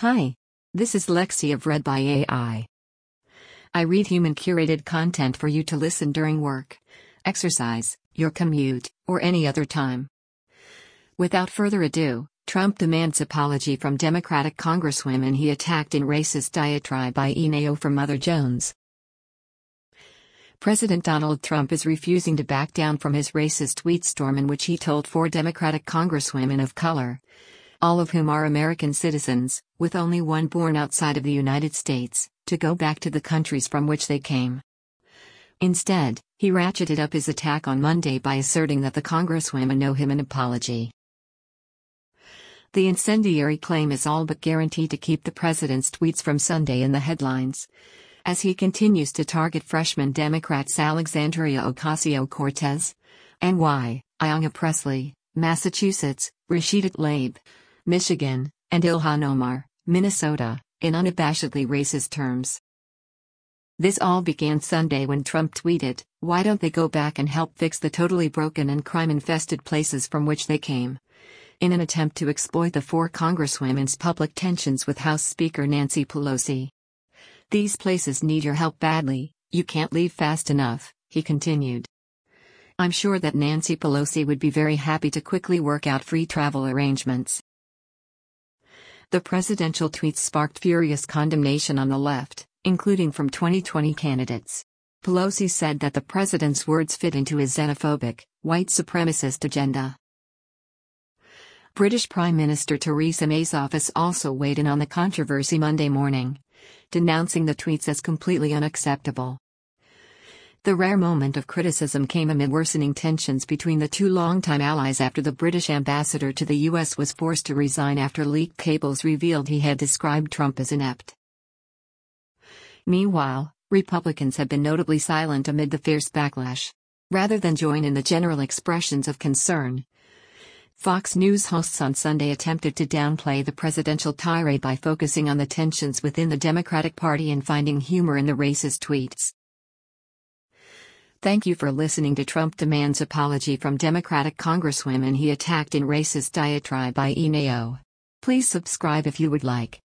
Hi. This is Lexi of Read by AI. I read human curated content for you to listen during work, exercise, your commute, or any other time. Without further ado, Trump demands apology from Democratic Congresswomen he attacked in racist diatribe by INAO for Mother Jones. President Donald Trump is refusing to back down from his racist tweet storm in which he told four Democratic Congresswomen of color, all of whom are American citizens, with only one born outside of the United States, to go back to the countries from which they came. Instead, he ratcheted up his attack on Monday by asserting that the Congresswomen owe him an apology. The incendiary claim is all but guaranteed to keep the president's tweets from Sunday in the headlines. As he continues to target freshman Democrats Alexandria Ocasio Cortez, NY, Ayanna Pressley, Massachusetts, Rashida Tlaib, Michigan, and Ilhan Omar, Minnesota, in unabashedly racist terms. This all began Sunday when Trump tweeted, Why don't they go back and help fix the totally broken and crime infested places from which they came? In an attempt to exploit the four Congresswomen's public tensions with House Speaker Nancy Pelosi. These places need your help badly, you can't leave fast enough, he continued. I'm sure that Nancy Pelosi would be very happy to quickly work out free travel arrangements. The presidential tweets sparked furious condemnation on the left, including from 2020 candidates. Pelosi said that the president's words fit into his xenophobic, white supremacist agenda. British Prime Minister Theresa May's office also weighed in on the controversy Monday morning, denouncing the tweets as completely unacceptable. The rare moment of criticism came amid worsening tensions between the two longtime allies after the British ambassador to the U.S. was forced to resign after leaked cables revealed he had described Trump as inept. Meanwhile, Republicans have been notably silent amid the fierce backlash. Rather than join in the general expressions of concern, Fox News hosts on Sunday attempted to downplay the presidential tirade by focusing on the tensions within the Democratic Party and finding humor in the racist tweets. Thank you for listening to Trump demands apology from Democratic Congresswomen he attacked in racist diatribe by INAO. Please subscribe if you would like.